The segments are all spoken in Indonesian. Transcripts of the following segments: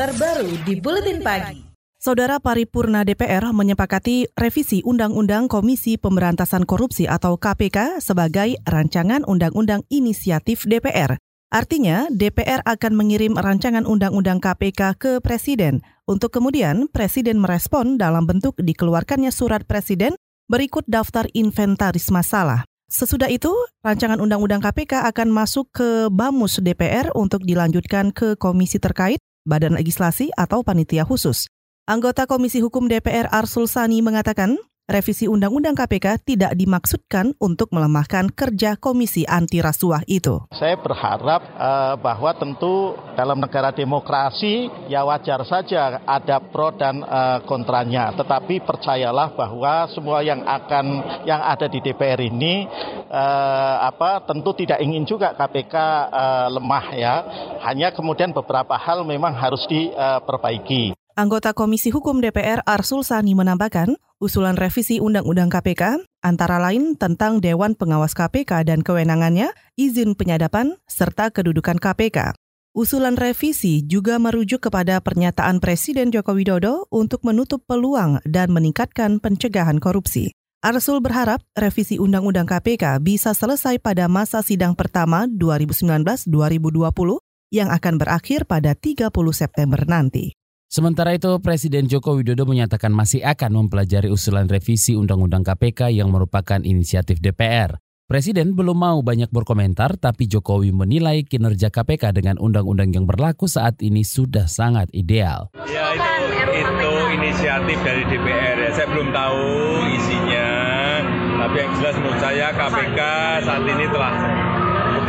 terbaru di Buletin Pagi. Saudara Paripurna DPR menyepakati revisi Undang-Undang Komisi Pemberantasan Korupsi atau KPK sebagai rancangan undang-undang inisiatif DPR. Artinya, DPR akan mengirim rancangan undang-undang KPK ke Presiden untuk kemudian Presiden merespon dalam bentuk dikeluarkannya surat Presiden berikut daftar inventaris masalah. Sesudah itu, rancangan undang-undang KPK akan masuk ke Bamus DPR untuk dilanjutkan ke komisi terkait, badan legislasi atau panitia khusus. Anggota Komisi Hukum DPR Arsul Sani mengatakan, revisi Undang-Undang KPK tidak dimaksudkan untuk melemahkan kerja Komisi Anti Rasuah itu. Saya berharap uh, bahwa tentu dalam negara demokrasi ya wajar saja ada pro dan uh, kontranya, tetapi percayalah bahwa semua yang akan yang ada di DPR ini uh, apa tentu tidak ingin juga KPK uh, lemah ya. Hanya kemudian beberapa hal memang harus diperbaiki. Anggota Komisi Hukum DPR Arsul Sani menambahkan, usulan revisi Undang-Undang KPK antara lain tentang Dewan Pengawas KPK dan kewenangannya, izin penyadapan, serta kedudukan KPK. Usulan revisi juga merujuk kepada pernyataan Presiden Joko Widodo untuk menutup peluang dan meningkatkan pencegahan korupsi. Arsul berharap revisi Undang-Undang KPK bisa selesai pada masa sidang pertama 2019-2020 yang akan berakhir pada 30 September nanti. Sementara itu, Presiden Joko Widodo menyatakan masih akan mempelajari usulan revisi Undang-Undang KPK yang merupakan inisiatif DPR. Presiden belum mau banyak berkomentar, tapi Jokowi menilai kinerja KPK dengan undang-undang yang berlaku saat ini sudah sangat ideal. Ya itu, itu inisiatif dari DPR ya, saya belum tahu isinya, tapi yang jelas menurut saya KPK saat ini telah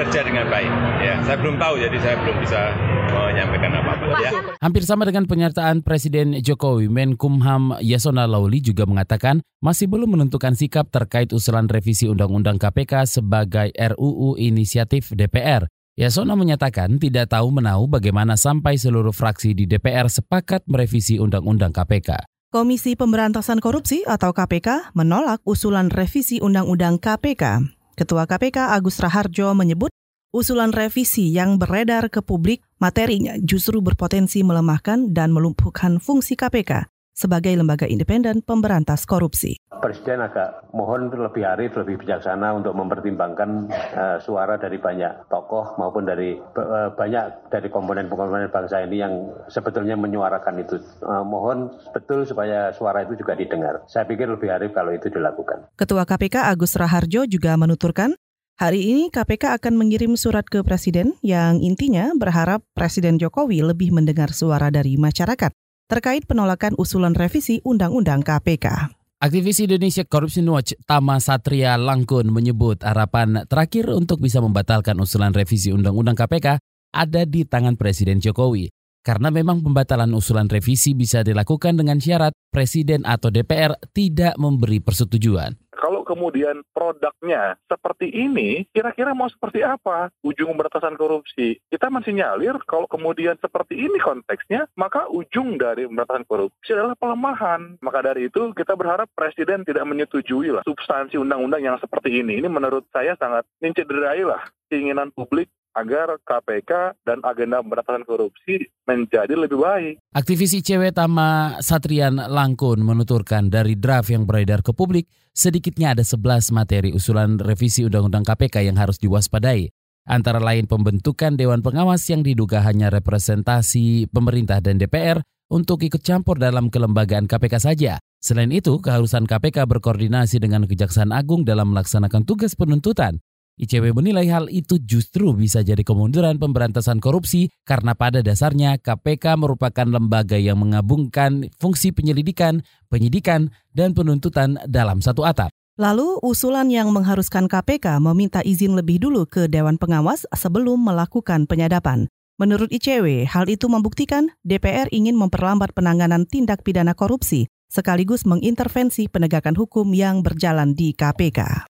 bekerja dengan baik. Ya, saya belum tahu, jadi saya belum bisa menyampaikan apa-apa. Ya. Hampir sama dengan pernyataan Presiden Jokowi, Menkumham Yasona Lauli juga mengatakan masih belum menentukan sikap terkait usulan revisi Undang-Undang KPK sebagai RUU inisiatif DPR. Yasona menyatakan tidak tahu menahu bagaimana sampai seluruh fraksi di DPR sepakat merevisi Undang-Undang KPK. Komisi Pemberantasan Korupsi atau KPK menolak usulan revisi Undang-Undang KPK. Ketua KPK Agus Raharjo menyebut usulan revisi yang beredar ke publik materinya justru berpotensi melemahkan dan melumpuhkan fungsi KPK sebagai lembaga independen pemberantas korupsi. Presiden agak mohon lebih arif, lebih bijaksana untuk mempertimbangkan uh, suara dari banyak tokoh maupun dari uh, banyak dari komponen-komponen bangsa ini yang sebetulnya menyuarakan itu. Uh, mohon betul supaya suara itu juga didengar. Saya pikir lebih arif kalau itu dilakukan. Ketua KPK Agus Raharjo juga menuturkan Hari ini KPK akan mengirim surat ke Presiden yang intinya berharap Presiden Jokowi lebih mendengar suara dari masyarakat terkait penolakan usulan revisi Undang-Undang KPK. Aktivis Indonesia Corruption Watch Tama Satria Langkun menyebut harapan terakhir untuk bisa membatalkan usulan revisi Undang-Undang KPK ada di tangan Presiden Jokowi. Karena memang pembatalan usulan revisi bisa dilakukan dengan syarat Presiden atau DPR tidak memberi persetujuan kemudian produknya seperti ini, kira-kira mau seperti apa ujung pemberantasan korupsi? Kita masih nyalir kalau kemudian seperti ini konteksnya, maka ujung dari pemberantasan korupsi adalah pelemahan. Maka dari itu kita berharap Presiden tidak menyetujui lah substansi undang-undang yang seperti ini. Ini menurut saya sangat mencederai lah keinginan publik agar KPK dan agenda pemberantasan korupsi menjadi lebih baik. Aktivis ICW Tama Satrian Langkun menuturkan dari draft yang beredar ke publik, sedikitnya ada 11 materi usulan revisi Undang-Undang KPK yang harus diwaspadai. Antara lain pembentukan Dewan Pengawas yang diduga hanya representasi pemerintah dan DPR untuk ikut campur dalam kelembagaan KPK saja. Selain itu, keharusan KPK berkoordinasi dengan Kejaksaan Agung dalam melaksanakan tugas penuntutan ICW menilai hal itu justru bisa jadi kemunduran pemberantasan korupsi karena pada dasarnya KPK merupakan lembaga yang mengabungkan fungsi penyelidikan, penyidikan, dan penuntutan dalam satu atap. Lalu, usulan yang mengharuskan KPK meminta izin lebih dulu ke Dewan Pengawas sebelum melakukan penyadapan. Menurut ICW, hal itu membuktikan DPR ingin memperlambat penanganan tindak pidana korupsi sekaligus mengintervensi penegakan hukum yang berjalan di KPK.